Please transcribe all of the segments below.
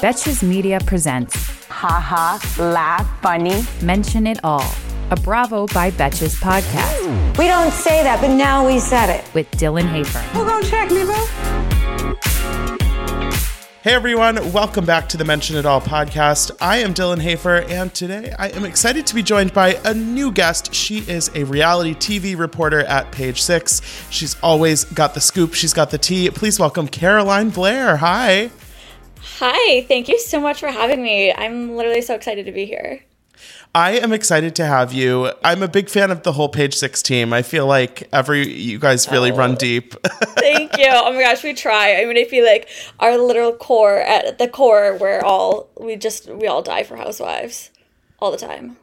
Betches Media presents haha, laugh, funny. Mention It All, a Bravo by Betches podcast We don't say that, but now we said it. with Dylan Hafer. Who gonna check me, bro? Hey everyone, welcome back to the Mention It All podcast. I am Dylan Hafer, and today I am excited to be joined by a new guest. She is a reality TV reporter at Page Six. She's always got the scoop, she's got the tea. Please welcome Caroline Blair. Hi. Hi, thank you so much for having me. I'm literally so excited to be here. I am excited to have you. I'm a big fan of the whole Page Six team. I feel like every you guys really run oh. deep. Thank you. Oh my gosh, we try. I mean, I feel like our literal core at the core, we're all we just we all die for housewives all the time.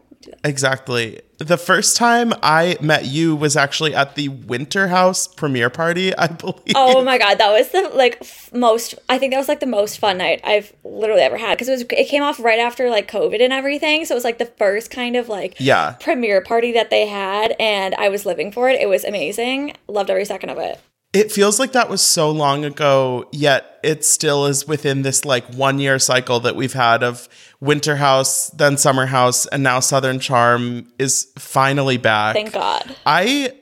Exactly. The first time I met you was actually at the Winter House premiere party, I believe. Oh my god, that was the like f- most. I think that was like the most fun night I've literally ever had because it was it came off right after like COVID and everything, so it was like the first kind of like Yeah. premiere party that they had, and I was living for it. It was amazing. Loved every second of it. It feels like that was so long ago, yet it still is within this like one year cycle that we've had of Winter House, then Summer House, and now Southern Charm is finally back. Thank God. I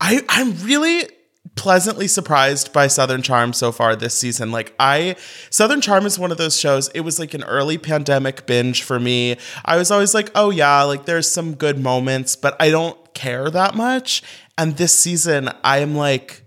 I I'm really pleasantly surprised by Southern Charm so far this season. Like I Southern Charm is one of those shows. It was like an early pandemic binge for me. I was always like, "Oh yeah, like there's some good moments, but I don't care that much." And this season, I am like,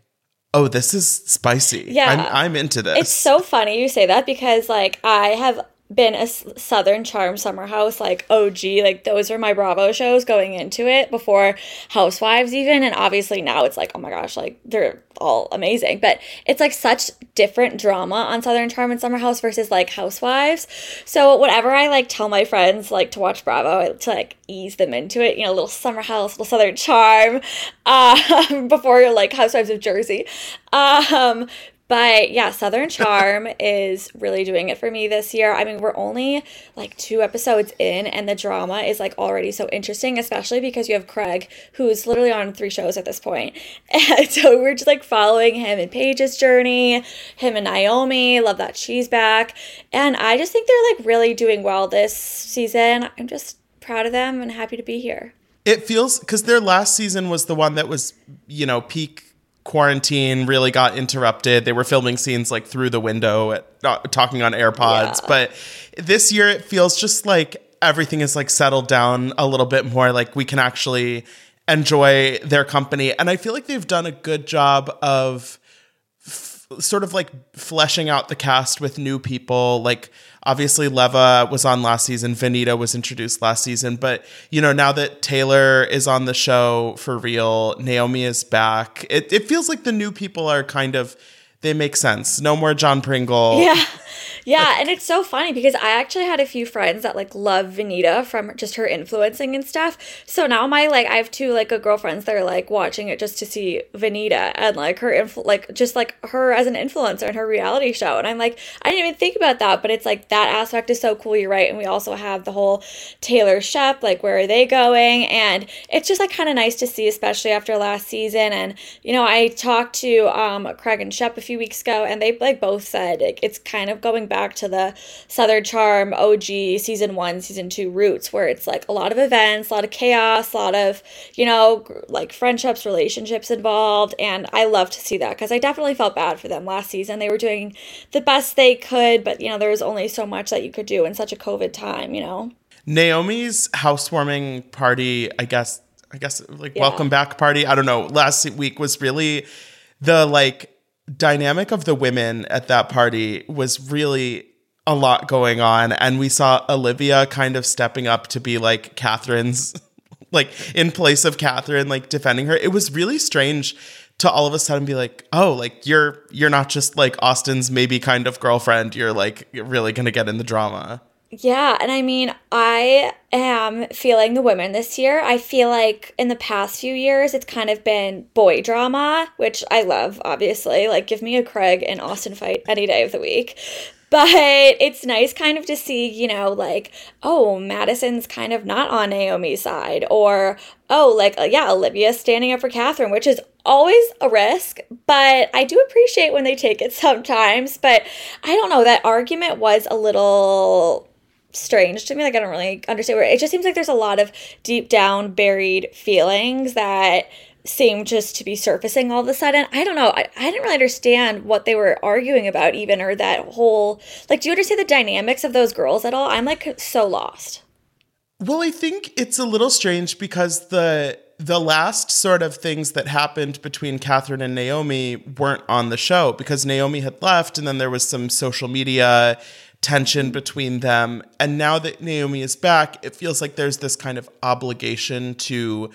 "Oh, this is spicy. Yeah. I'm I'm into this." It's so funny you say that because like I have been a Southern Charm Summer House like OG like those are my Bravo shows going into it before Housewives even and obviously now it's like oh my gosh like they're all amazing. But it's like such different drama on Southern Charm and Summer House versus like Housewives. So whatever I like tell my friends like to watch Bravo to like ease them into it you know little Summer House little Southern Charm um before like Housewives of Jersey. Um but yeah, Southern Charm is really doing it for me this year. I mean, we're only like two episodes in, and the drama is like already so interesting, especially because you have Craig, who's literally on three shows at this point. And so we're just like following him and Paige's journey, him and Naomi. Love that she's back. And I just think they're like really doing well this season. I'm just proud of them and happy to be here. It feels because their last season was the one that was, you know, peak quarantine really got interrupted. They were filming scenes like through the window, at, uh, talking on AirPods. Yeah. But this year, it feels just like everything is like settled down a little bit more. Like we can actually enjoy their company, and I feel like they've done a good job of f- sort of like fleshing out the cast with new people, like obviously Leva was on last season, Venita was introduced last season, but you know, now that Taylor is on the show for real, Naomi is back. It it feels like the new people are kind of they make sense. No more John Pringle. Yeah. Yeah, and it's so funny because I actually had a few friends that like love Venita from just her influencing and stuff. So now my like I have two like good girlfriends that are like watching it just to see Venita and like her influ- like just like her as an influencer and her reality show. And I'm like I didn't even think about that, but it's like that aspect is so cool. You're right, and we also have the whole Taylor Shep like where are they going? And it's just like kind of nice to see, especially after last season. And you know I talked to um Craig and Shep a few weeks ago, and they like both said like, it's kind of going back to the Southern Charm OG season one, season two roots, where it's like a lot of events, a lot of chaos, a lot of, you know, like friendships, relationships involved. And I love to see that because I definitely felt bad for them last season. They were doing the best they could, but, you know, there was only so much that you could do in such a COVID time, you know? Naomi's housewarming party, I guess I guess like Yeah. welcome back party. I don't know. Last week was really the like dynamic of the women at that party was really a lot going on. And we saw Olivia kind of stepping up to be like Kathryn's, like in place of Kathryn, like defending her. It was really strange to all of a sudden be like, oh, like you're you're not just like Austen's maybe kind of girlfriend. You're like really gonna get in the drama. Yeah, and I mean, I am feeling the women this year. I feel like in the past few years, it's kind of been boy drama, which I love, obviously. Like, give me a Craig and Austen fight any day of the week. But it's nice kind of to see, you know, like, oh, Madison's kind of not on Naomi's side. Or, oh, like, uh, yeah, Olivia's standing up for Kathryn, which is always a risk. But I do appreciate when they take it sometimes. But I don't know, that argument was a little strange to me. Like I don't really understand where it just seems like there's a lot of deep down buried feelings that seem just to be surfacing all of a sudden. I don't know. I, I didn't really understand what they were arguing about even or that whole like do you understand the dynamics of those girls at all? I'm like so lost. Well, I think it's a little strange because the the last sort of things that happened between Kathryn and Naomi weren't on the show because Naomi had left and then there was some social media tension between them. And now that Naomi is back, it feels like there's this kind of obligation to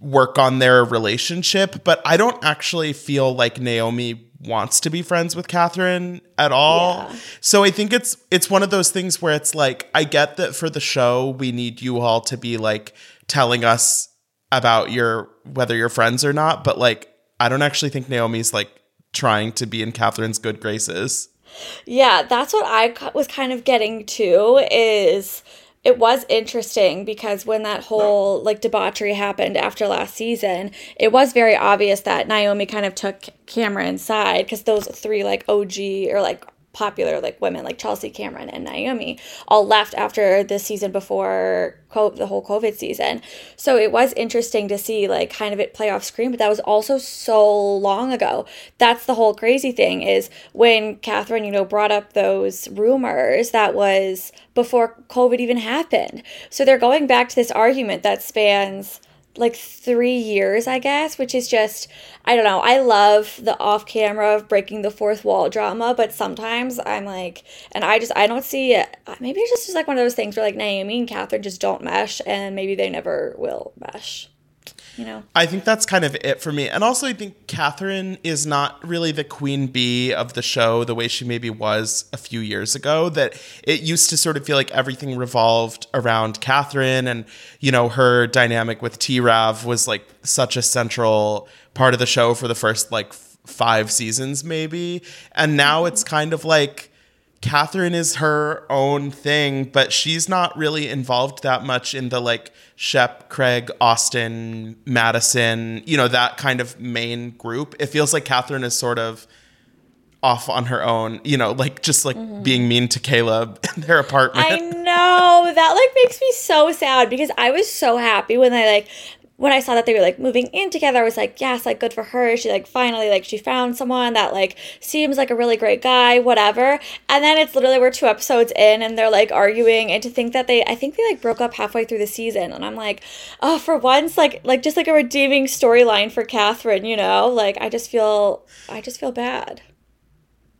work on their relationship. But I don't actually feel like Naomi wants to be friends with Kathryn at all. Yeah. So I think it's it's one of those things where it's like I get that for the show we need you all to be like telling us about your whether you're friends or not, but like I don't actually think Naomi's like trying to be in Kathryn's good graces. Yeah, that's what I was kind of getting to is it was interesting because when that whole like debauchery happened after last season, it was very obvious that Naomi kind of took Cameran's side because those three like OG or like popular like women like Chelsea Cameran and Naomi all left after the season before the whole COVID season. So it was interesting to see like kind of it play off screen, but that was also so long ago. That's the whole crazy thing is when Kathryn, you know, brought up those rumors that was before COVID even happened. So they're going back to this argument that spans like three years, I guess, which is just, I don't know. I love the off camera of breaking the fourth wall drama, but sometimes I'm like, and I just, I don't see it. Maybe it's just, just like one of those things where like Naomi and Kathryn just don't mesh and maybe they never will mesh you know. I think that's kind of it for me. And also I think Kathryn is not really the queen bee of the show the way she maybe was a few years ago. That it used to sort of feel like everything revolved around Kathryn and, you know, her dynamic with T Rav was like such a central part of the show for the first like five seasons, maybe. And now it's kind of like Kathryn is her own thing, but she's not really involved that much in the like Shep, Craig, Austen, Madison, you know, that kind of main group. It feels like Kathryn is sort of off on her own, you know, like just like mm-hmm. being mean to Caleb in their apartment. I know. That like makes me so sad because I was so happy when I like when I saw that they were like moving in together, I was like, yes, like good for her. She like finally like she found someone that like seems like a really great guy, whatever. And then it's literally we're two episodes in and they're like arguing and to think that they I think they like broke up halfway through the season and I'm like, oh, for once like like just like a redeeming storyline for Kathryn, you know? Like I just feel I just feel bad.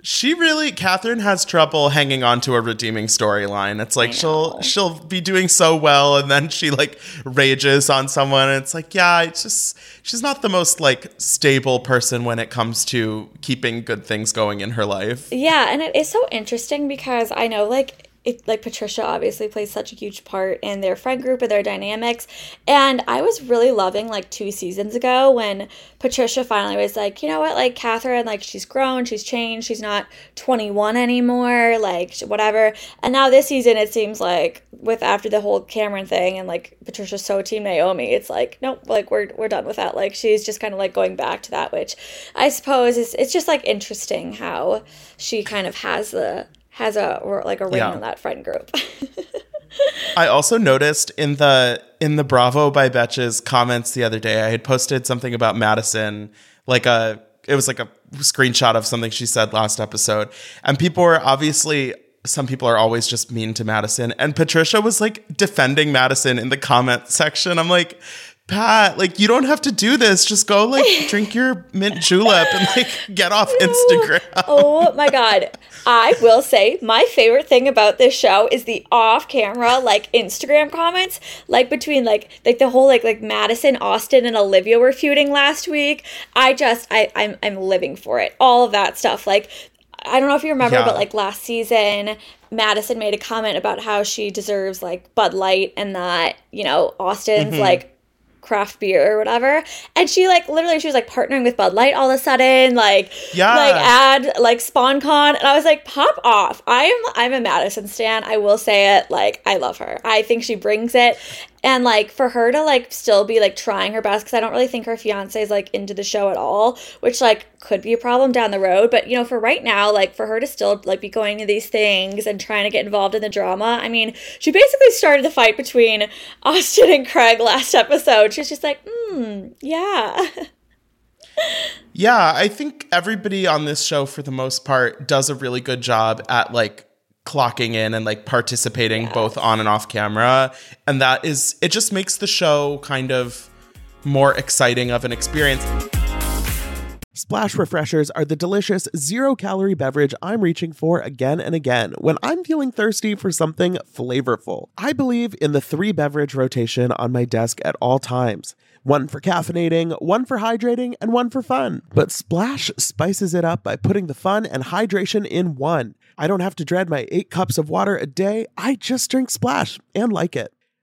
She really Kathryn has trouble hanging on to a redeeming storyline. It's like she'll she'll be doing so well and then she like rages on someone and it's like, yeah, it's just she's not the most like stable person when it comes to keeping good things going in her life. Yeah, and it is so interesting because I know like it, like Patricia obviously plays such a huge part in their friend group and their dynamics. And I was really loving like two seasons ago when Patricia finally was like, you know what, like Kathryn, like she's grown, she's changed, she's not 21 anymore, like whatever. And now this season, it seems like with after the whole Cameran thing and like Patricia's so team Naomi, it's like, nope, like we're, we're done with that. Like she's just kind of like going back to that, which I suppose is, it's just like interesting how she kind of has the has a or like a ring yeah. on that friend group. I also noticed in the in the Bravo by Betches comments the other day, I had posted something about Madison, like a it was like a screenshot of something she said last episode, and people were obviously some people are always just mean to Madison, and Patricia was like defending Madison in the comment section. I'm like, Pat, like you don't have to do this. Just go like drink your mint julep and like get off Instagram. oh my god. I will say my favorite thing about this show is the off-camera like Instagram comments, like between like like the whole like like Madison, Austen, and Olivia were feuding last week. I just I I'm I'm living for it. All of that stuff. Like I don't know if you remember, Yeah. but like last season, Madison made a comment about how she deserves like Bud Light and that, you know, Austen's mm-hmm. like craft beer or whatever. And she like literally she was like partnering with Bud Light all of a sudden, like Yeah. like add like sponcon. And I was like, pop off. I'm I'm a Madison stan. I will say it. Like, I love her. I think she brings it. And like for her to like still be like trying her best, because I don't really think her fiance is like into the show at all, which like could be a problem down the road. But you know, for right now, like for her to still like be going to these things and trying to get involved in the drama, I mean, she basically started the fight between Austen and Craig last episode. She's just like, hmm, yeah. Yeah, I think everybody on this show, for the most part, does a really good job at like clocking in and like participating both on and off camera. And that is, it just makes the show kind of more exciting of an experience. Splash Refreshers are the delicious zero calorie beverage I'm reaching for again and again when I'm feeling thirsty for something flavorful. I believe in the three beverage rotation on my desk at all times one for caffeinating, one for hydrating, and one for fun. But Splash spices it up by putting the fun and hydration in one. I don't have to dread my eight cups of water a day, I just drink Splash and like it.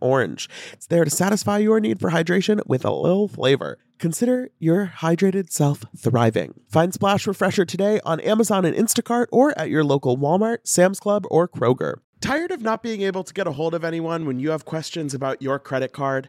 orange. It's there to satisfy your need for hydration with a little flavor. Consider your hydrated self thriving. Find Splash Refresher today on Amazon and Instacart or at your local Walmart, Sam's Club, or Kroger. Tired of not being able to get a hold of anyone when you have questions about your credit card?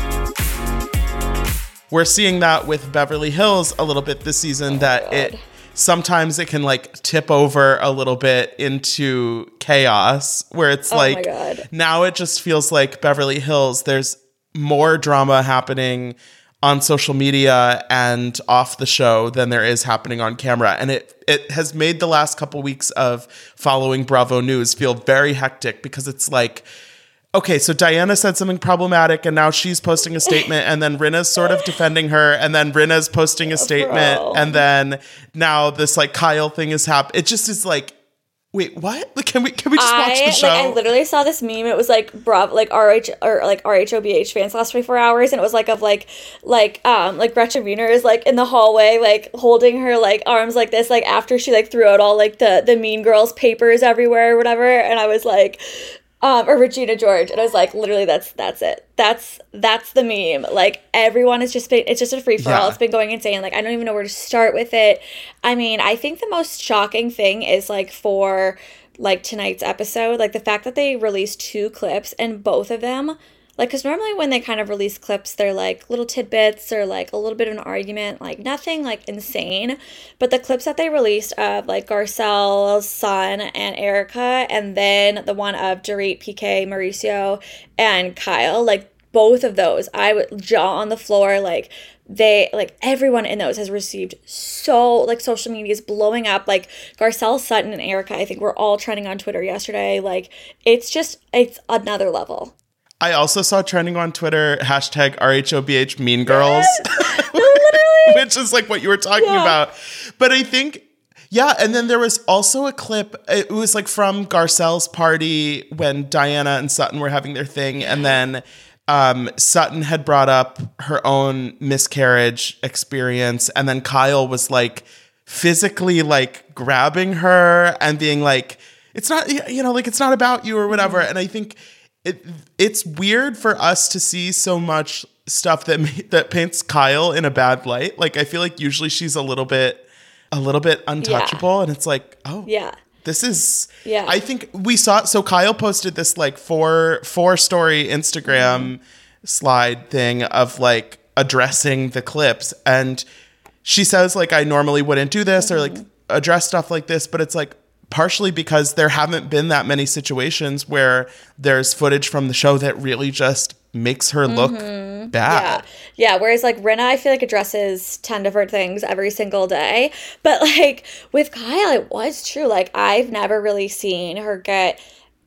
We're seeing that with Beverly Hills a little bit this season that it sometimes it can like tip over a little bit into chaos where it's Oh like now it just feels like Beverly Hills there's more drama happening on social media and off the show than there is happening on camera. And it it has made the last couple weeks of following Bravo News feel very hectic because it's like okay, so Diana said something problematic and now she's posting a statement and then Rinna's sort of defending her and then Rinna's posting a statement Bro. and then now this like Kyle thing is happening. It just is like, wait, what? Like, can we can we just watch the show? like I literally saw this meme. It was like Bravo, like RH or like RHOBH fans last 24 hours, and it was like of like like um like Gretchen Wiener is like in the hallway like holding her like arms like this like after she like threw out all like the the Mean Girls papers everywhere or whatever, and I was like. Um, or Regina George, and I was like, literally, that's that's it. That's that's the meme. Like everyone is just been, it's just a free for all. Yeah. It's been going insane. Like I don't even know where to start with it. I mean, I think the most shocking thing is like for like tonight's episode, like the fact that they released two clips and both of them, like, because normally when they kind of release clips, they're like little tidbits or like a little bit of an argument, like nothing like insane. But the clips that they released of like Garcelle's son and Erika, and then the one of Dorit, PK, Mauricio, and Kyle, like both of those, I would jaw on the floor, like they like everyone in those has received so like social media is blowing up. Like garcelle sutton and erika i think we're all trending on twitter yesterday. Like it's just it's another level I also saw trending on Twitter hashtag RHOBH Mean Girls, which is like what you were talking Yeah. about. But I think, yeah, and then there was also a clip. It was like from Garcelle's party when Diana and Sutton were having their thing, and then um, Sutton had brought up her own miscarriage experience, and then Kyle was like physically like grabbing her and being like, it's not, you know, like it's not about you or whatever. And I think it it's weird for us to see so much stuff that that paints Kyle in a bad light. Like I feel like usually she's a little bit a little bit untouchable and it's like, oh, Yeah. this is Yeah. I think we saw so Kyle posted this like four four story Instagram slide thing of like addressing the clips and she says like I normally wouldn't do this or like mm-hmm. address stuff like this but it's like partially because there haven't been that many situations where there's footage from the show that really just makes her look mm-hmm. Yeah. bad. Yeah. Whereas like Rinna, I feel like addresses 10 different things every single day. But like with Kyle, it was true. Like I've never really seen her get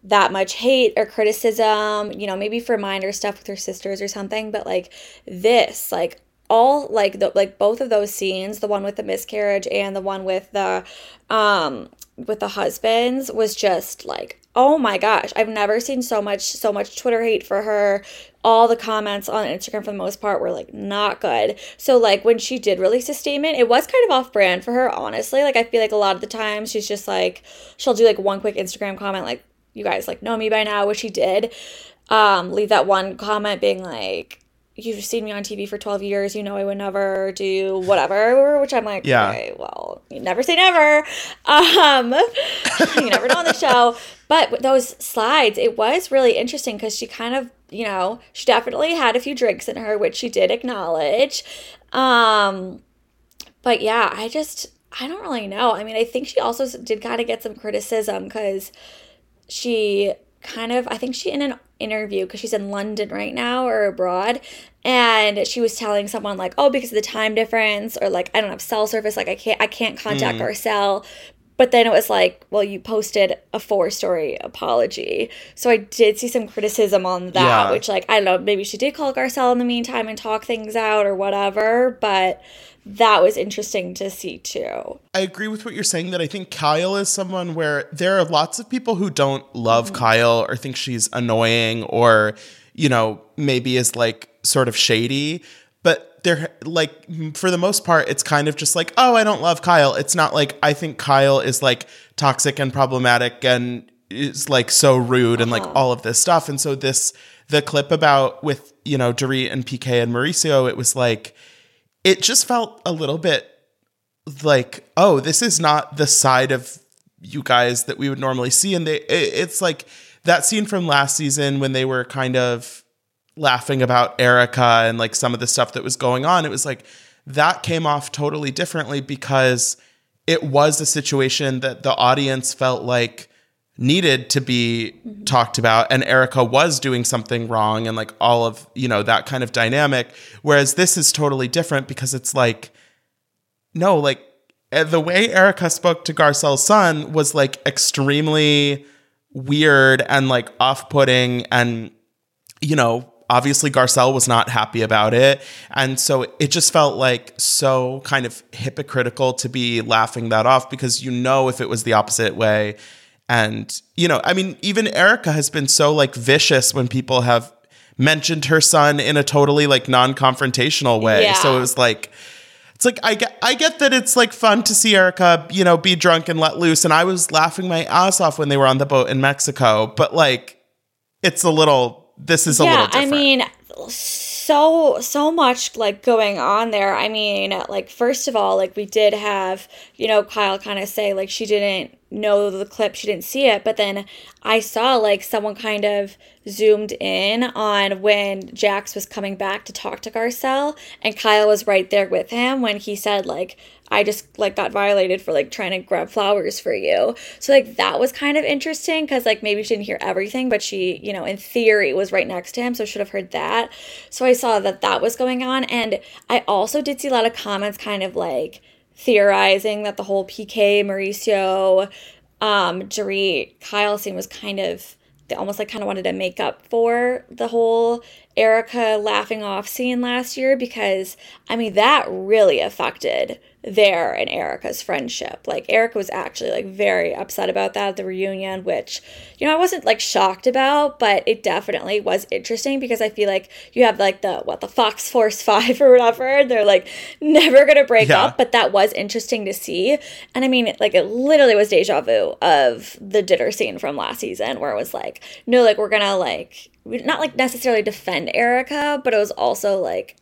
that much hate or criticism, you know, maybe for minor stuff with her sisters or something. But like this, like all like the like both of those scenes, the one with the miscarriage and the one with the um with the husbands was just like oh my gosh. I've never seen so much so much twitter hate for her. All the comments on instagram for the most part were like not good. So like when she did release a statement it was kind of off brand for her honestly. Like i feel like a lot of the time she's just like she'll do like one quick instagram comment like you guys like know me by now which she did. Um leave that one comment being like you've seen me on TV for 12 years, you know I would never do whatever, which I'm like, Yeah. okay, well, you never say never. Um, you never know on the show. But with those slides, it was really interesting because she kind of, you know, she definitely had a few drinks in her, which she did acknowledge. Um, but yeah, I just, I don't really know. I mean, I think she also did kind of get some criticism because she kind of i think she in an interview because she's in london right now or abroad and she was telling someone like oh because of the time difference or like i don't have cell service like i can't i can't contact mm. our cell but then it was like well you posted a four story apology so i did see some criticism on that Yeah. which like i don't know maybe she did call garcelle in the meantime and talk things out or whatever but that was interesting to see too I agree with what you're saying that I think Kyle is someone where there are lots of people who don't love mm-hmm. Kyle or think she's annoying or, you know, maybe is like sort of shady. They're like, for the most part, it's kind of just like, oh, I don't love Kyle. It's not like I think Kyle is like toxic and problematic and is like so rude and like uh-huh. all of this stuff. And so this, the clip about with, you know, Dorit and PK and Mauricio, it was like, it just felt a little bit like, oh, this is not the side of you guys that we would normally see. And they, it, it's like that scene from last season when they were kind of laughing about Erika and like some of the stuff that was going on. It was like that came off totally differently because it was a situation that the audience felt like needed to be talked about and Erika was doing something wrong and like all of you know that kind of dynamic whereas this is totally different because it's like no like eh, the way Erika spoke to Garcelle's son was like extremely weird and like off-putting and you know obviously Garcelle was not happy about it and so it just felt like so kind of hypocritical to be laughing that off because you know if it was the opposite way and you know i mean even erika has been so like vicious when people have mentioned her son in a totally like non-confrontational way Yeah. so it was like it's like I get I get that it's like fun to see Erika, you know, be drunk and let loose. And I was laughing my ass off when they were on the boat in Mexico. But like it's a little this is a little different. I mean, so so much like going on there. I mean, like first of all, like we did have, you know, Kyle kind of say like she didn't know the clip, she didn't see it, but then I saw like someone kind of zoomed in on when Jax was coming back to talk to Garcelle and Kyle was right there with him when he said like I just like got violated for like trying to grab flowers for you. So like that was kind of interesting because like maybe she didn't hear everything, but she, you know, in theory was right next to him, so should have heard that. So I saw that that was going on, and I also did see a lot of comments kind of like theorizing that the whole PK Mauricio, um, Dorit, Kyle scene was kind of they almost like kind of wanted to make up for the whole Erika laughing off scene last year because I mean that really affected their and Erika's friendship. Like Erika was actually like very upset about that at the reunion, which you know I wasn't like shocked about, but it definitely was interesting because I feel like you have like the what the Fox Force Five or whatever, and they're like never gonna break Yeah. up, but that was interesting to see. And I mean, like it literally was deja vu of the dinner scene from last season where it was like, no, like we're gonna like not like necessarily defend Erika, but it was also like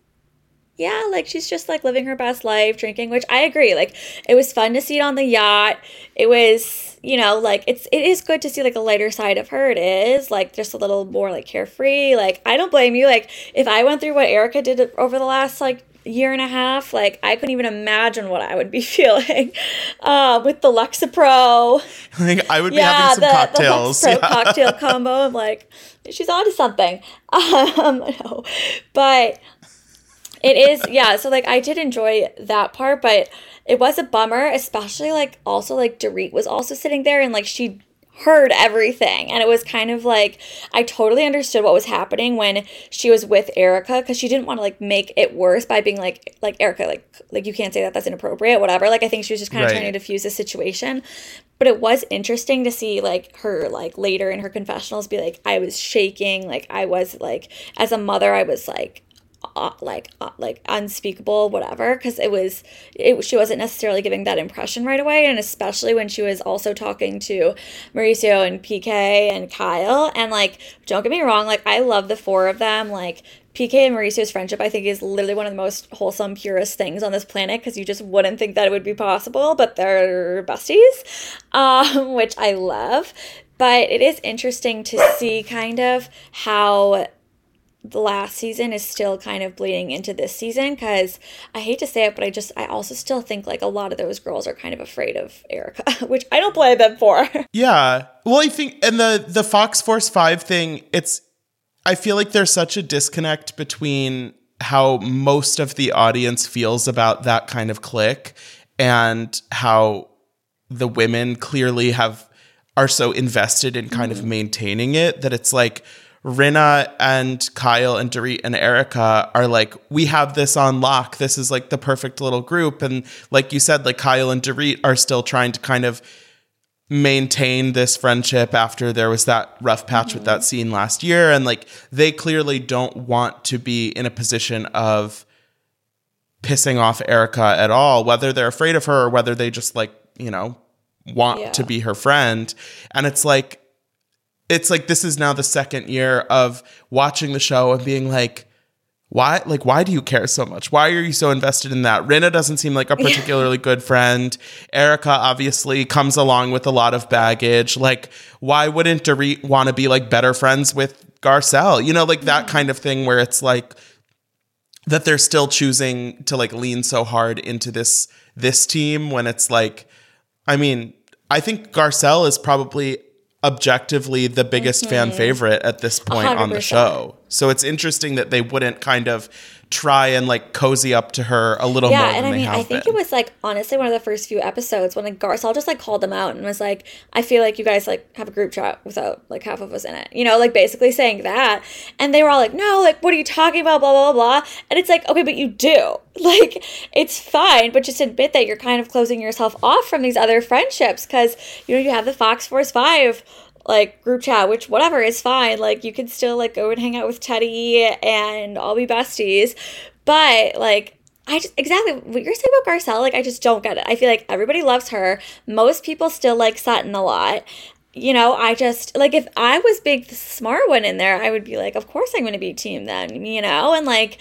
yeah, like she's just like living her best life, drinking, which I agree. Like it was fun to see it on the yacht. It was, you know, like it's it is good to see like a lighter side of her. It is like just a little more like carefree. Like I don't blame you. Like if I went through what Erika did over the last like year and a half, like I couldn't even imagine what I would be feeling uh, with the Lexapro Like I would be yeah, having some the, cocktails. The Lexapro yeah. cocktail combo. I'm like, she's onto something. Um, no, but it is, yeah. So like, I did enjoy that part, but it was a bummer, especially like also like Dorit was also sitting there and like she heard everything and it was kind of like I totally understood what was happening when she was with Erika because she didn't want to like make it worse by being like like Erika like like you can't say that that's inappropriate whatever like I think she was just kind of Right. trying to diffuse the situation but it was interesting to see like her like later in her confessionals be like I was shaking like I was like as a mother I was like uh, like uh, like unspeakable whatever because it was it she wasn't necessarily giving that impression right away and especially when she was also talking to Mauricio and PK and Kyle and like don't get me wrong like I love the four of them like PK and Mauricio's friendship I think is literally one of the most wholesome purest things on this planet because you just wouldn't think that it would be possible but they're besties um which I love but it is interesting to see kind of how the last season is still kind of bleeding into this season because I hate to say it, but I just I also still think like a lot of those girls are kind of afraid of Erika, which I don't blame them for. Yeah. Well, I think and the the Fox Force 5 thing, it's I feel like there's such a disconnect between how most of the audience feels about that kind of click and how the women clearly have are so invested in kind of mm-hmm. maintaining it that it's like Rinna and Kyle and Dorit and Erika are like, we have this on lock. This is like the perfect little group. And like you said, like Kyle and Dorit are still trying to kind of maintain this friendship after there was that rough patch with that scene last year. And like they clearly don't want to be in a position of pissing off Erika at all, whether they're afraid of her or whether they just like, you know, want Yeah. to be her friend. And it's like, it's like this is now the second year of watching the show and being like, why like why do you care so much? Why are you so invested in that? Rinna doesn't seem like a particularly good friend. Erika obviously comes along with a lot of baggage. Like why wouldn't Dorit want to be like better friends with garcelle? You know like that mm-hmm. kind of thing where it's like that they're still choosing to like lean so hard into this this team when it's like i mean i think garcelle is probably objectively the biggest fan mm-hmm. favorite at this point on the show so it's interesting that they wouldn't kind of try and like cozy up to her a little more yeah, and I mean, I think been. it was like honestly one of the first few episodes when like Garcelle just like called them out and was like, "I feel like you guys like have a group chat without like half of us in it," you know, like basically saying that, and they were all like, "No, like what are you talking about?" Blah blah blah blah, and it's like, okay, but you do like it's fine, but just admit that you're kind of closing yourself off from these other friendships because you know you have the Fox Force Five like group chat, which whatever is fine. Like you can still like go and hang out with Teddy and all be besties. But like I just exactly what you're saying about Garcelle, like I just don't get it. I feel like everybody loves her. Most people still like Sutton a lot. You know, I just like if I was big the smart one in there, I would be like, of course I'm gonna be team then, you know, and like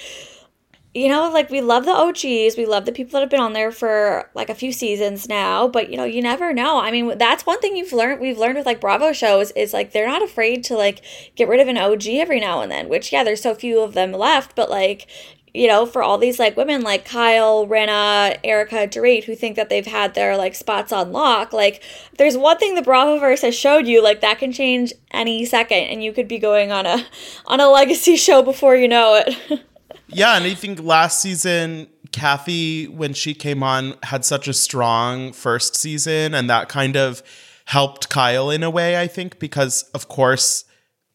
you know, like we love the OGs, we love the people that have been on there for like a few seasons now, but you know, you never know. I mean, that's one thing you've learned we've learned with like Bravo shows is like they're not afraid to like get rid of an OG every now and then, which yeah, there's so few of them left, but like you know, for all these like women like Kyle, Rinna, Erika, Dorit, who think that they've had their like spots on lock, like there's one thing the Bravoverse has showed you, like that can change any second, and you could be going on a on a legacy show before you know it. Yeah, and I think last season, Kathy, when she came on, had such a strong first season, and that kind of helped Kyle in a way, I think, because of course,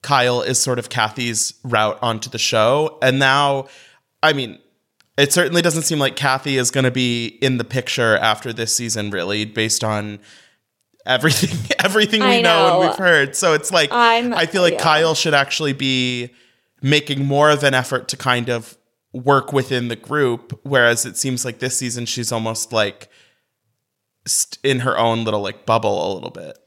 Kyle is sort of Kathy's route onto the show. And now, I mean, it certainly doesn't seem like Kathy is going to be in the picture after this season, really, based on everything everything we know. know. and we've heard. So it's like I'm- I feel like yeah. Kyle should actually be making more of an effort to kind of work within the group, whereas it seems like this season she's almost like st- in her own little like bubble a little bit.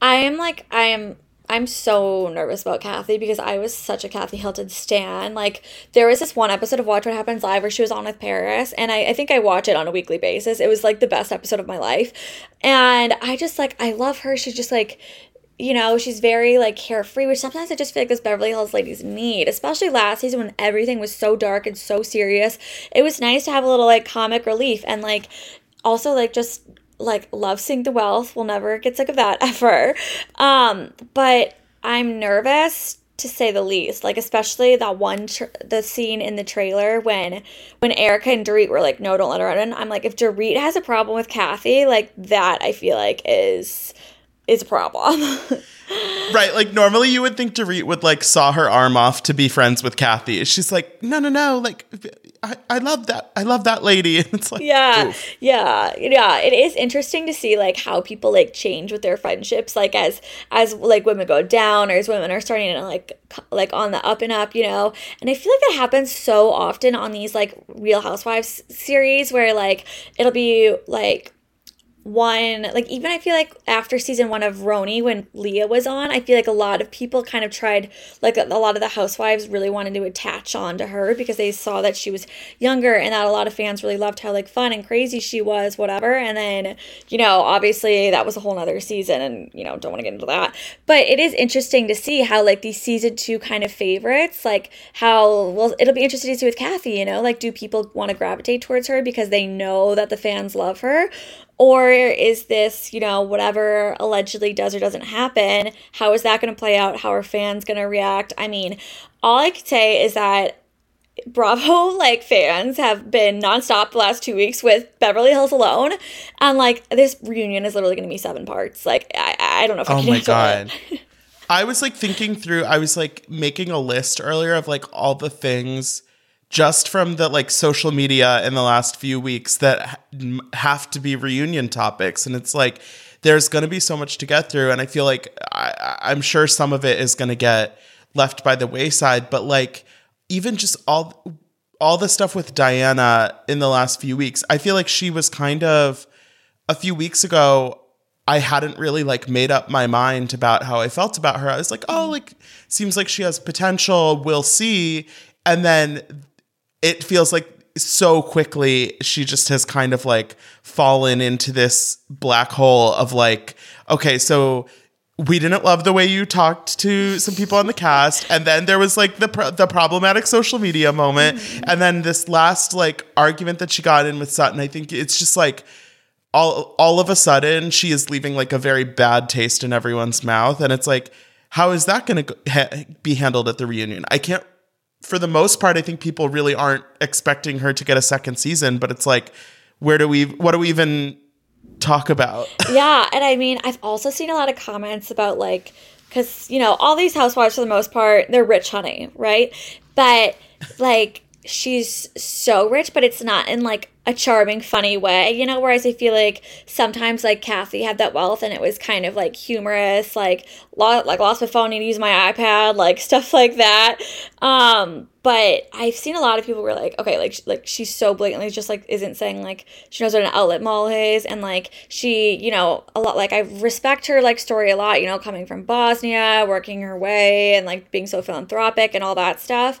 I am like I am I'm so nervous about Kathy because I was such a Kathy Hilton stan. Like there was this one episode of Watch What Happens Live where she was on with Paris and I, I think I watch it on a weekly basis. It was like the best episode of my life. And I just like I love her. She's just like you know, she's very like carefree, which sometimes I just feel like this Beverly Hills ladies need, especially last season when everything was so dark and so serious. It was nice to have a little like comic relief and like also like just like love seeing the wealth. We'll never get sick of that ever. Um, but I'm nervous to say the least. Like especially that one tr- the scene in the trailer when when Erika and Dorit were like, "No, don't let her in." I'm like, if Dorit has a problem with Kathy, like that, I feel like is is a problem. Right, like normally you would think Dorit would like saw her arm off to be friends with Kathy. She's like, no, no, no, like I, I love that, I love that lady. And it's like, yeah oof. yeah yeah it is interesting to see like how people like change with their friendships like as as like women go down or as women are starting to like like on the up and up you know and i feel like that happens so often on these like real housewives series where like it'll be like one like even I feel like after season one of RHONY when Leah was on, I feel like a lot of people kind of tried like a, a lot of the housewives really wanted to attach on to her because they saw that she was younger and that a lot of fans really loved how like fun and crazy she was, whatever. And then, you know, obviously that was a whole nother season and you know, don't want to get into that. But it is interesting to see how like these season two kind of favorites, like how well it'll be interesting to see with Kathy, you know, like do people want to gravitate towards her because they know that the fans love her? Or is this, you know, whatever allegedly does or doesn't happen? How is that going to play out? How are fans going to react? I mean, all I could say is that Bravo like fans have been nonstop the last two weeks with Beverly Hills alone, and like this reunion is literally going to be seven parts. Like I, I don't know if I Oh can my god. I was like thinking through I was like making a list earlier of like all the things just from the like social media in the last few weeks that have to be reunion topics and it's like there's going to be so much to get through and I feel like I I'm sure some of it is going to get left by the wayside but like even just all all the stuff with Diana in the last few weeks I feel like she was kind of a few weeks ago I hadn't really like made up my mind about how I felt about her. I was like, oh, like seems like she has potential. We'll see. And then it feels like so quickly she just has kind of like fallen into this black hole of like, okay, so we didn't love the way you talked to some people on the cast and then there was like the pro- the problematic social media moment mm-hmm. and then this last like argument that she got in with Sutton I think it's just like all all of a sudden she is leaving like a very bad taste in everyone's mouth and it's like how is that going to ha- be handled at the reunion? I can't for the most part i think people really aren't expecting her to get a second season but it's like where do we what do we even talk about yeah, and I mean, I've also seen a lot of comments about like, because you know, all these housewives for the most part, they're rich, honey, right? But like, she's so rich, but it's not in like a charming, funny way, you know. Whereas I feel like sometimes like Kathy had that wealth, and it was kind of like humorous, like lo- like lost my phone, need to use my iPad, like stuff like that. Um, but I've seen a lot of people were like, okay, like like she's so blatantly just like isn't saying like she knows what an outlet mall is, and like she, you know, a lot like I respect her like story a lot, you know, coming from Bosnia, working her way, and like being so philanthropic and all that stuff.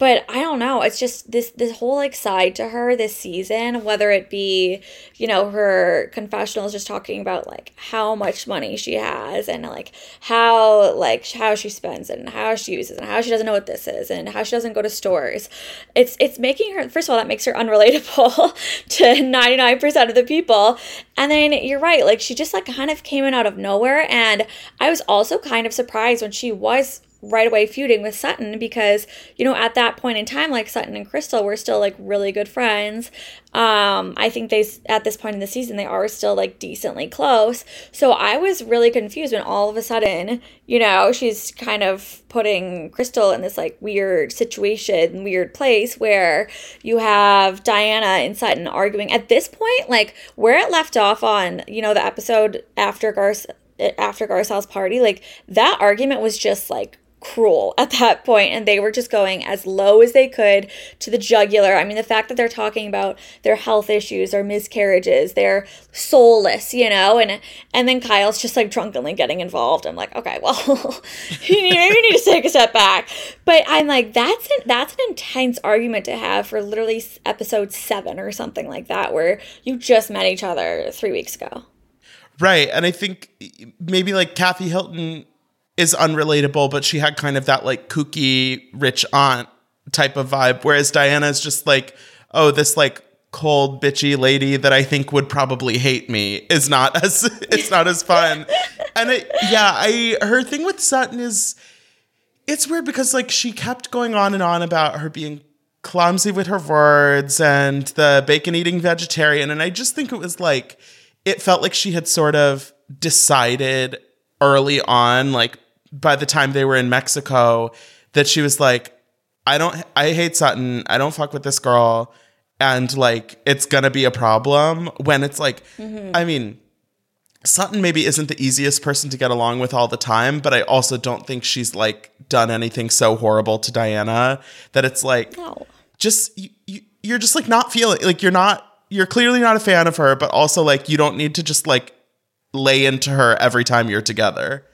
But I don't know. It's just this this whole like side to her this season, whether it be, you know, her confessionals just talking about like how much money she has and like how like how she spends it and how she uses it and how she doesn't know what this is and how she doesn't go to stores. It's it's making her first of all that makes her unrelatable to 99% of the people. And then you're right, like she just like kind of came in out of nowhere and I was also kind of surprised when she was right away feuding with Sutton because, you know, at that point in time, like Sutton and Crystal were still like really good friends. Um, I think they, at this point in the season, they are still like decently close. So I was really confused when all of a sudden, you know, she's kind of putting Crystal in this like weird situation, weird place where you have Diana and Sutton arguing. At this point, like where it left off on, you know, the episode after Garth after Garcelle's party, like that argument was just like cruel at that point and they were just going as low as they could to the jugular. I mean the fact that they're talking about their health issues their miscarriages they're soulless you know? And and then kyle's just like drunkenly getting involved. I'm like okay well you, you need to take a step back. But i'm like that's an, that's an intense argument to have for literally episode seven or something like that where you just met each other three weeks ago. Right. And I think maybe like Kathy Hilton is unrelatable, but she had kind of that like kooky rich aunt type of vibe. Whereas Diana is just like, oh, this like cold bitchy lady that I think would probably hate me is not as it's not as fun. and it, yeah, I her thing with Sutton is it's weird because like she kept going on and on about her being clumsy with her words and the bacon eating vegetarian and I just think it was like it felt like she had sort of decided early on like by the time they were in Mexico that she was like, I don't, I hate Sutton. I don't fuck with this girl. And like, it's gonna be a problem when it's like, mm-hmm. I mean, Sutton maybe isn't the easiest person to get along with all the time, but I also don't think she's like done anything so horrible to Diana that it's like, no. just, you, you, you're just like not feeling, like you're not, you're clearly not a fan of her, but also like you don't need to just like lay into her every time you're together.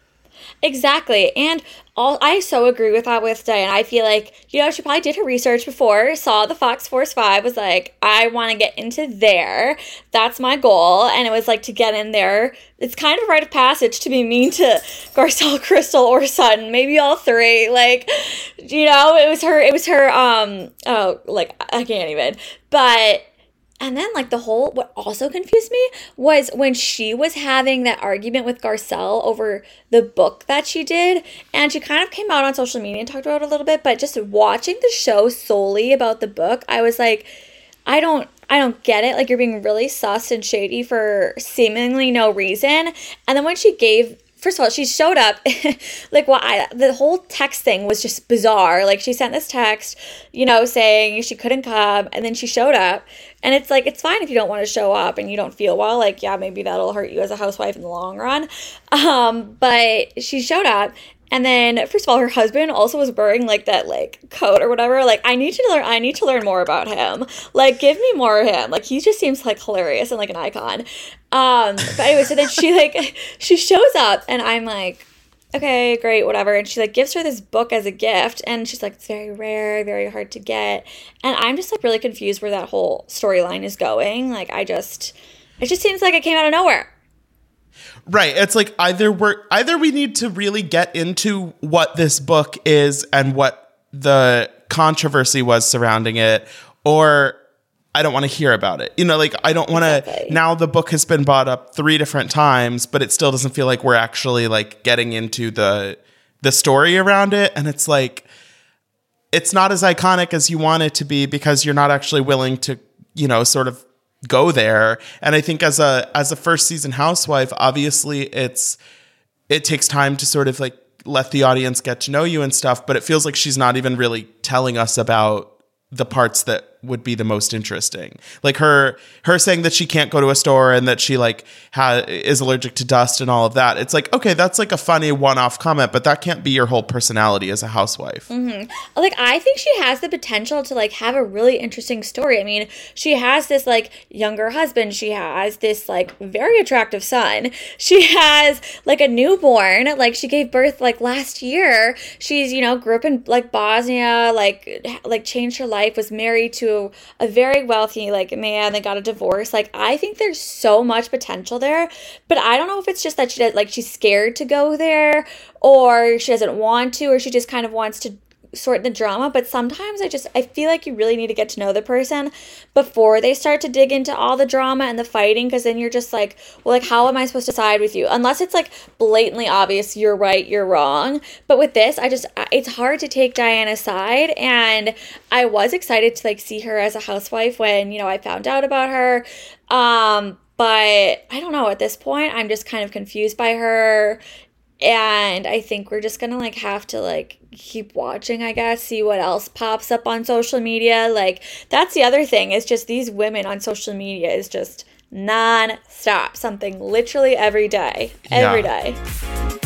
Exactly. And all I so agree with that with Diane. I feel like, you know, she probably did her research before, saw the Fox Force 5, was like, I want to get into there. That's my goal. And it was like to get in there. It's kind of a rite of passage to be mean to Garcelle, Crystal, or Sutton, maybe all three. Like, you know, it was her, it was her, um, oh, like, I can't even. But and then, like, the whole, what also confused me was when she was having that argument with Garcelle over the book that she did. And she kind of came out on social media and talked about it a little bit. But just watching the show solely about the book, I was like, I don't. I don't get it. Like, you're being really sus and shady for seemingly no reason. And then when she gave first of all, she showed up. like, well, I, the whole text thing was just bizarre. Like, she sent this text, you know, saying she couldn't come, and then she showed up. And it's like, it's fine if you don't want to show up and you don't feel well. Like, yeah, maybe that'll hurt you as a housewife in the long run. Um, but she showed up and then, first of all, her husband also was wearing like that like coat or whatever. Like, I need to learn. I need to learn more about him. Like, give me more of him. Like, he just seems like hilarious and like an icon. Um, but anyway, so then she like she shows up, and I'm like, okay, great, whatever. And she like gives her this book as a gift, and she's like, it's very rare, very hard to get. And I'm just like really confused where that whole storyline is going. Like, I just, it just seems like it came out of nowhere. Right. It's like either we're either we need to really get into what this book is and what the controversy was surrounding it, or I don't want to hear about it. You know, like I don't want to. Exactly. Now the book has been bought up three different times, but it still doesn't feel like we're actually like getting into the the story around it, and it's like it's not as iconic as you want it to be because you're not actually willing to, you know, sort of go there. And I think as a as a first season housewife, obviously it's it takes time to sort of like let the audience get to know you and stuff, but it feels like she's not even really telling us about the parts that would be the most interesting. Like her her saying that she can't go to a store and that she like ha- is allergic to dust and all of that. It's like okay, that's like a funny one-off comment, but that can't be your whole personality as a housewife. Mm-hmm. Like I think she has the potential to like have a really interesting story. I mean, she has this like younger husband, she has this like very attractive son. She has like a newborn, like she gave birth like last year. She's, you know, grew up in like Bosnia, like like changed her life, was married to a very wealthy like man they got a divorce. Like i think there's so much potential there but i don't know if it's just that she does like she's scared to go there or she doesn't want to or she just kind of wants to sort the drama, but sometimes I just I feel like you really need to get to know the person before they start to dig into all the drama and the fighting because then you're just like, well, like how am I supposed to side with you? Unless it's like blatantly obvious you're right, you're wrong. But with this, I just it's hard to take Diana's side and I was excited to like see her as a housewife when, you know, I found out about her. Um but I don't know at this point I'm just kind of confused by her and I think we're just gonna like have to like keep watching, I guess, see what else pops up on social media. Like that's the other thing is just these women on social media is just non-stop something literally every day every Yeah. day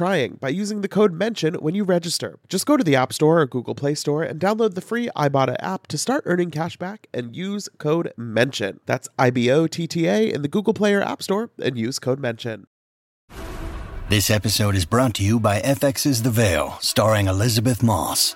trying by using the code MENTION when you register. Just go to the App Store or Google Play Store and download the free Ibotta app to start earning cash back and use code MENTION. That's I B O T T A in the Google Play or App Store and use code MENTION. This episode is brought to you by FX's The Veil, starring Elisabeth Moss.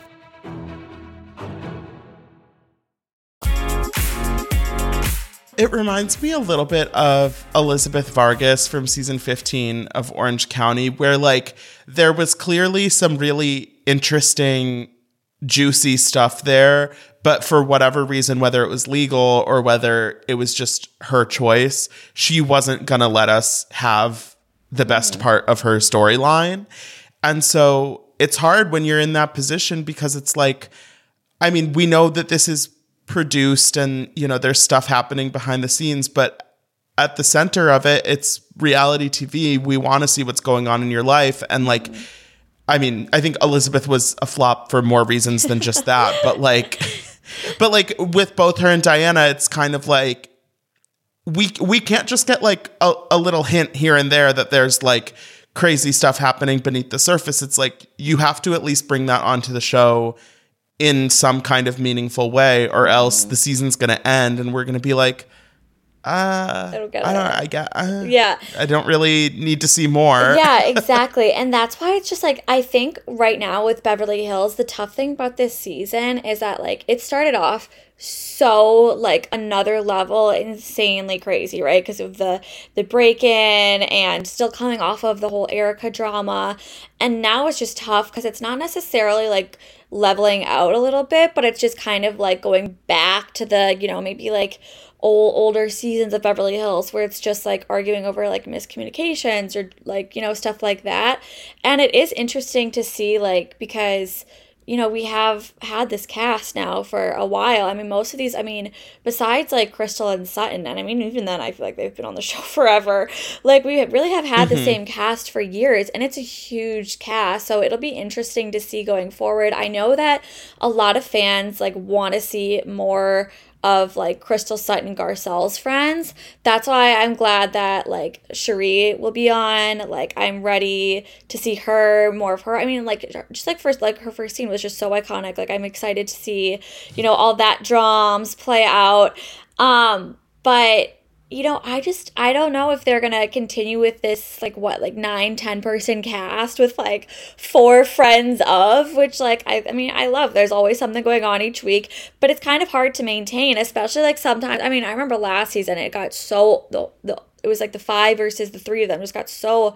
It reminds me a little bit of Elizabeth Vargas from season 15 of Orange County, where like there was clearly some really interesting, juicy stuff there. But for whatever reason, whether it was legal or whether it was just her choice, she wasn't going to let us have the best mm. part of her storyline. And so it's hard when you're in that position because it's like, I mean, we know that this is produced and, you know, there's stuff happening behind the scenes, but at the center of it, it's reality TV. We want to see what's going on in your life. And like, I mean, I think Elizabeth was a flop for more reasons than just that, but like, but like with both her and Diana, it's kind of like, we we can't just get like a, a little hint here and there that there's like crazy stuff happening beneath the surface. It's like you have to at least bring that onto the show in some kind of meaningful way, or else the season's gonna end and we're gonna be like, uh, I don't get it. don't, I get, uh, Yeah. I don't really need to see more. yeah, exactly. And that's why it's just like I think right now with Beverly Hills, the tough thing about this season is that like it started off so like another level insanely crazy, right? Because of the the break-in and still coming off of the whole Erika drama. And now it's just tough because it's not necessarily like leveling out a little bit, but it's just kind of like going back to the, you know, maybe like old older seasons of Beverly Hills where it's just like arguing over like miscommunications or like you know stuff like that. And it is interesting to see like because you know we have had this cast now for a while. I mean most of these I mean besides like Crystal and Sutton and I mean even then I feel like they've been on the show forever. Like we really have had the mm-hmm. same cast for years and it's a huge cast so it'll be interesting to see going forward. I know that a lot of fans like want to see more of like Crystal Sutton Garcelle's friends. That's why I'm glad that like Sheree will be on. Like I'm ready to see her, more of her. I mean, like just like first like her first scene was just so iconic. Like I'm excited to see, you know, all that drums play out. Um, but you know, I just I don't know if they're gonna continue with this like what like nine ten person cast with like four friends of which like I I mean I love. There's always something going on each week, but it's kind of hard to maintain, especially like sometimes. I mean, I remember last season it got so the the it was like the five versus the three of them just got so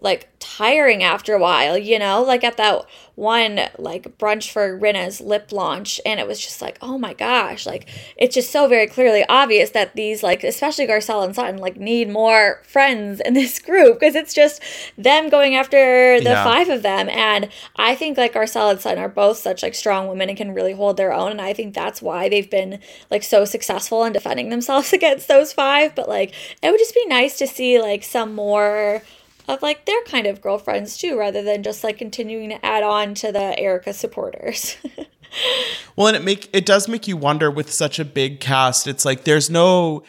like tiring after a while, you know, like at that one like brunch for Rinna's lip launch and it was just like, oh my gosh, like it's just so very clearly obvious that these like especially Garcelle and Sutton like need more friends in this group because it's just them going after the Yeah. five of them and I think like Garcelle and Sutton are both such like strong women and can really hold their own and I think that's why they've been like so successful in defending themselves against those five but like it would just be nice to see like some more of like their kind of girlfriends too, rather than just like continuing to add on to the Erika supporters. Well, and it make it does make you wonder with such a big cast. It's like there's no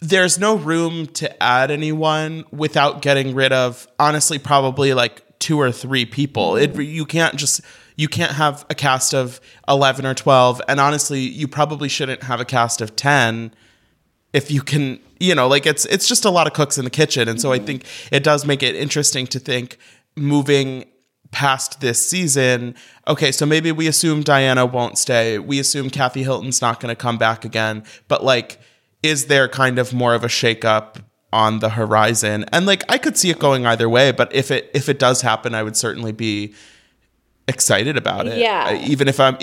there's no room to add anyone without getting rid of honestly probably like two or three people. It mm-hmm. you can't just you can't have a cast of 11 or 12 and honestly you probably shouldn't have a cast of 10 if you can you know like it's it's just a lot of cooks in the kitchen. And so i mm-hmm. think it does make it interesting to think moving past this season okay so maybe we assume diana won't stay. We assume kathy hilton's not going to come back again. But like is there kind of more of a shakeup on the horizon? And like i could see it going either way but if it if it does happen i would certainly be excited about it. Yeah. Even if i'm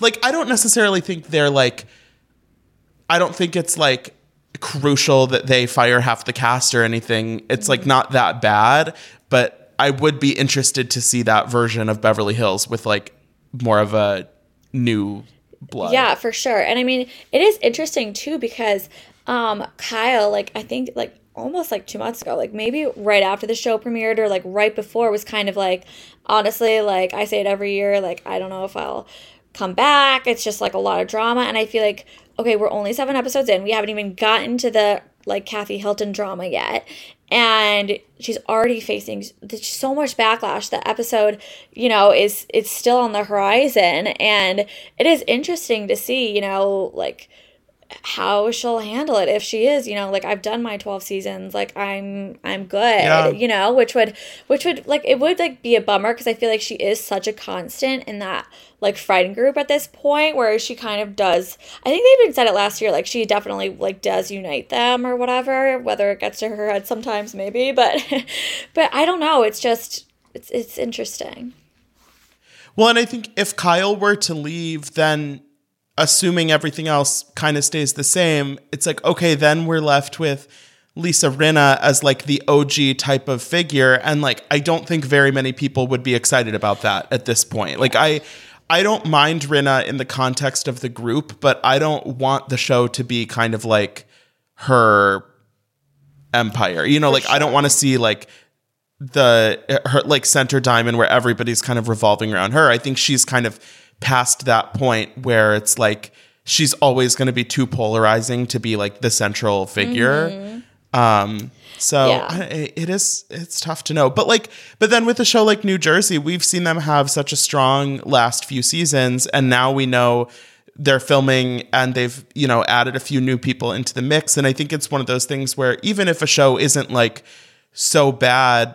like i don't necessarily think they're like I don't think it's like crucial that they fire half the cast or anything. It's like not that bad, but I would be interested to see that version of Beverly Hills with like more of a new blood. yeah, for sure. And I mean, it is interesting too because um Kyle, like I think like almost like two months ago, like maybe right after the show premiered or like right before was kind of like honestly, like I say it every year, like I don't know if I'll come back. It's just like a lot of drama. And I feel like, okay, we're only seven episodes in. We haven't even gotten to the like Kathy Hilton drama yet. And she's already facing so much backlash. The episode, you know, is it's still on the horizon. And it is interesting to see, you know, like how she'll handle it if she is you know like i've done my 12 seasons like i'm i'm good Yeah. you know which would which would like it would like be a bummer because i feel like she is such a constant in that like frightened group at this point where she kind of does i think they even said it last year like she definitely like does unite them or whatever whether it gets to her head sometimes maybe but but i don't know it's just it's it's interesting Well, and I think if Kyle were to leave, then assuming everything else kind of stays the same, it's like, okay, then we're left with Lisa Rinna as like the OG type of figure. And like, I don't think very many people would be excited about that at this point. Like, I. I don't mind Rinna in the context of the group, but I don't want the show to be kind of like her empire. You know, like I don't want to see like the her like center diamond where everybody's kind of revolving around her. I think she's kind of past that point where it's like she's always going to be too polarizing to be like the central figure. Um so Yeah. I, it is it's tough to know. But like but then with a show like New Jersey, we've seen them have such a strong last few seasons and now we know they're filming and they've, you know, added a few new people into the mix and I think it's one of those things where even if a show isn't like so bad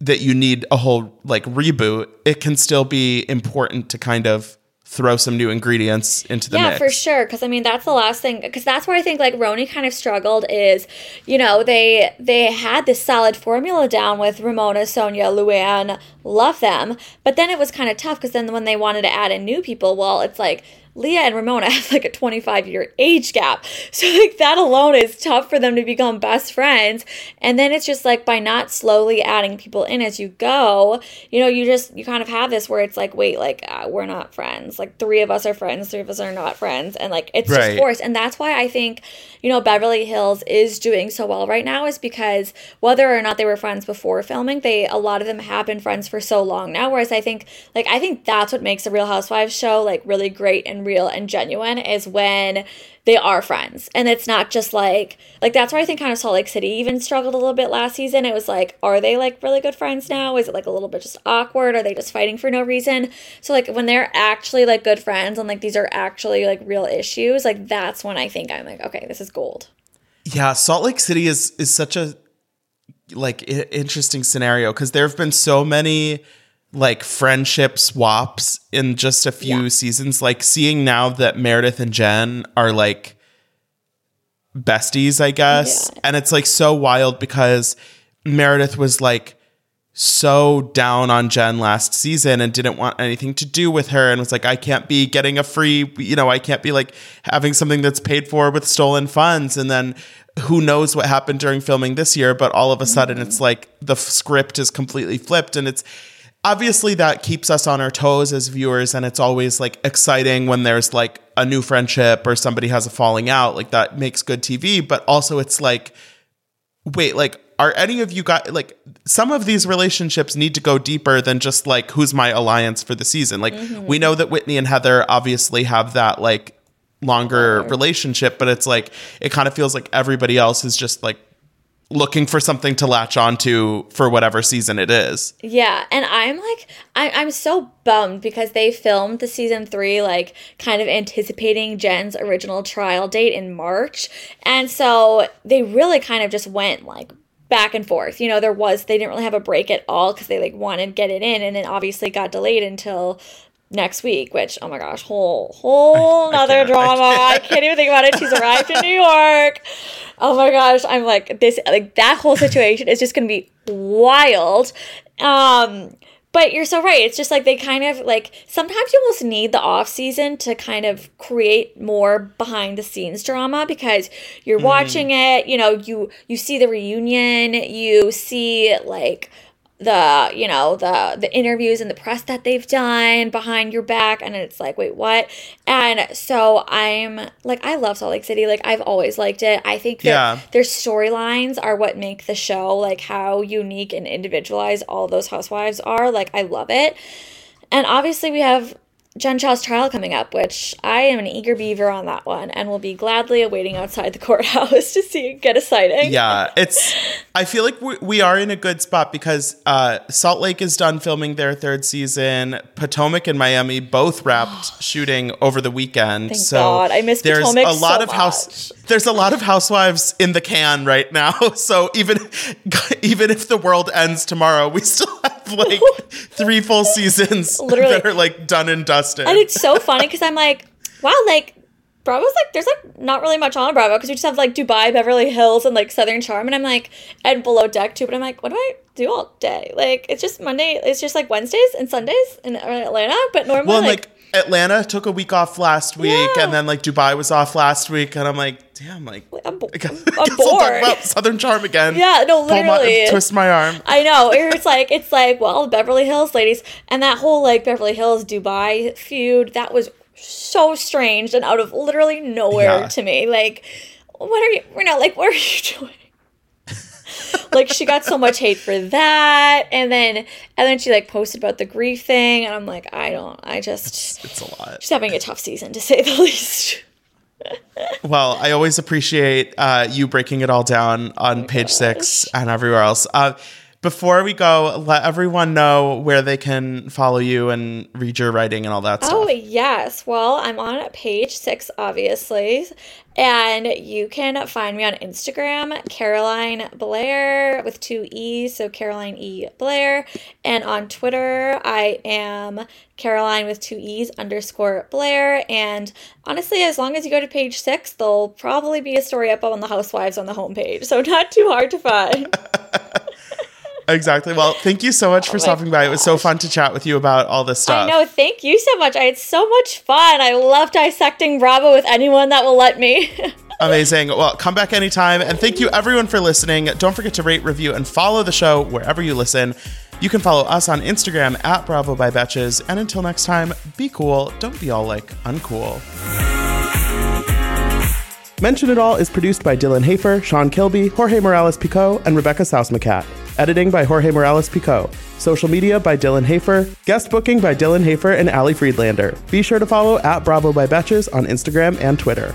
that you need a whole like reboot, it can still be important to kind of throw some new ingredients into the yeah, mix. for sure. Because I mean, that's the last thing. Because that's where I think like RHONY kind of struggled is, you know, they they had this solid formula down with Ramona, Sonja, Luann, love them, but then it was kind of tough because then when they wanted to add in new people, well, it's like. Leah and Ramona have like a 25 year age gap. So, like, that alone is tough for them to become best friends. And then it's just like by not slowly adding people in as you go, you know, you just, you kind of have this where it's like, wait, like, uh, we're not friends. Like, three of us are friends, three of us are not friends. And like, it's Right. just forced. And that's why I think, you know, Beverly Hills is doing so well right now is because whether or not they were friends before filming, they, a lot of them have been friends for so long now. Whereas I think, like, I think that's what makes a Real Housewives show like really great and real and genuine is when they are friends. And it's not just like like that's where i think kind of salt lake city even struggled a little bit last season. It was like are they like really good friends now? Is it like a little bit just awkward? Are they just fighting for no reason? So like when they're actually like good friends and like these are actually like real issues like that's when i think i'm like okay this is gold. Yeah, Salt Lake City is is such a like interesting scenario because there have been so many like friendship swaps in just a few Yeah. seasons. Like seeing now that Meredith and Jen are like besties, I guess. And it's like so wild because Meredith was like so down on Jen last season and didn't want anything to do with her and was like, I can't be getting a free, you know, I can't be like having something that's paid for with stolen funds. And then who knows what happened during filming this year, but all of a sudden mm-hmm. it's like the f- script is completely flipped and it's obviously that keeps us on our toes as viewers and it's always like exciting when there's like a new friendship or somebody has a falling out like that makes good tv but also it's like wait like are any of you guys like some of these relationships need to go deeper than just like who's my alliance for the season? Like mm-hmm. we know that whitney and heather obviously have that like longer relationship but it's like it kind of feels like everybody else is just like looking for something to latch onto for whatever season it is Yeah, and I'm like, I, I'm so bummed because they filmed the season three, like, kind of anticipating Jen's original trial date in March. And so they really kind of just went, like, back and forth. You know, there was, they didn't really have a break at all because they, like, wanted to get it in, and then obviously got delayed until next week, which, oh my gosh, whole, whole nother can't, I drama. I can't even think about it. She's arrived in New York. Oh my gosh, I'm like this like that whole situation is just gonna be wild. Um but you're so right. It's just like they kind of like sometimes you almost need the off season to kind of create more behind the scenes drama because you're watching it, you know, you you see the reunion, you see like the you know the the interviews and the press that they've done behind your back and it's like wait what? And so i'm like i love salt lake city. Like i've always liked it. I think that Yeah. their storylines are what make the show like how unique and individualized all those housewives are. Like i love it. And obviously we have Jen Shah's trial coming up, which I am an eager beaver on that one and will be gladly awaiting outside the courthouse to see get a sighting. yeah it's i feel like we, we are in a good spot because uh, salt lake is done filming their third season potomac and miami both wrapped shooting over the weekend Thank so God. I miss there's Potomac a lot so of house. There's a lot of housewives in the can right now so even even if the world ends tomorrow we still have like three full seasons Literally. that are like done and dusted And it's so funny because I'm like, wow, like Bravo's like there's like not really much on Bravo because we just have like Dubai, Beverly Hills, and like Southern Charm, and I'm like and Below Deck too. But I'm like, what do I do all day? Like it's just Monday. It's just like Wednesdays and Sundays in uh, Atlanta. But normally, well like, like Atlanta took a week off last week, Yeah. and then like Dubai was off last week, and I'm like, damn, like I'm, bo- I guess I'm I'll talk bored. about Southern Charm again. Yeah, no, Pull my- literally. twist my arm. I know. It's like it's like well, Beverly Hills ladies, and that whole like Beverly Hills Dubai feud that was so strange and out of literally nowhere Yeah. to me. Like, what are you? We're not like what are you doing? Like she got so much hate for that, and then and then she like posted about the grief thing, and I'm like, I don't. I just It's a lot. she's having a tough season to say the least. Well, I always appreciate uh, you breaking it all down Oh on page six and everywhere else. Uh, before we go, let everyone know where they can follow you and read your writing and all that oh, stuff. Oh, yes. Well, I'm on page six, obviously. And you can find me on Instagram, Caroline Blair with two E's. So Caroline E. Blair. And on Twitter, I am Caroline with two E's underscore Blair. And honestly, as long as you go to page six, there'll probably be a story up on the Housewives on the homepage. So not too hard to find. Exactly. Well, thank you so much for my stopping by. It was so fun to chat with you about all this stuff. I know. Thank you so much. I had so much fun. I love dissecting Bravo with anyone that will let me. Amazing. Well, come back anytime. And thank you everyone for listening. Don't forget to rate, review, and follow the show wherever you listen. You can follow us on Instagram at Bravo by Betches. And until next time, be cool. Don't be all like uncool. Mention It All is produced by Dylan Hafer, Sean Kilby, Jorge Morales Pico, and Rebecca Sausmacat. Editing by Jorge Morales Pico. Social media by Dylan Hafer. Guest booking by Dylan Hafer and Ali Friedlander. Be sure to follow at Bravo by Betches on Instagram and Twitter.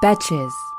Betches.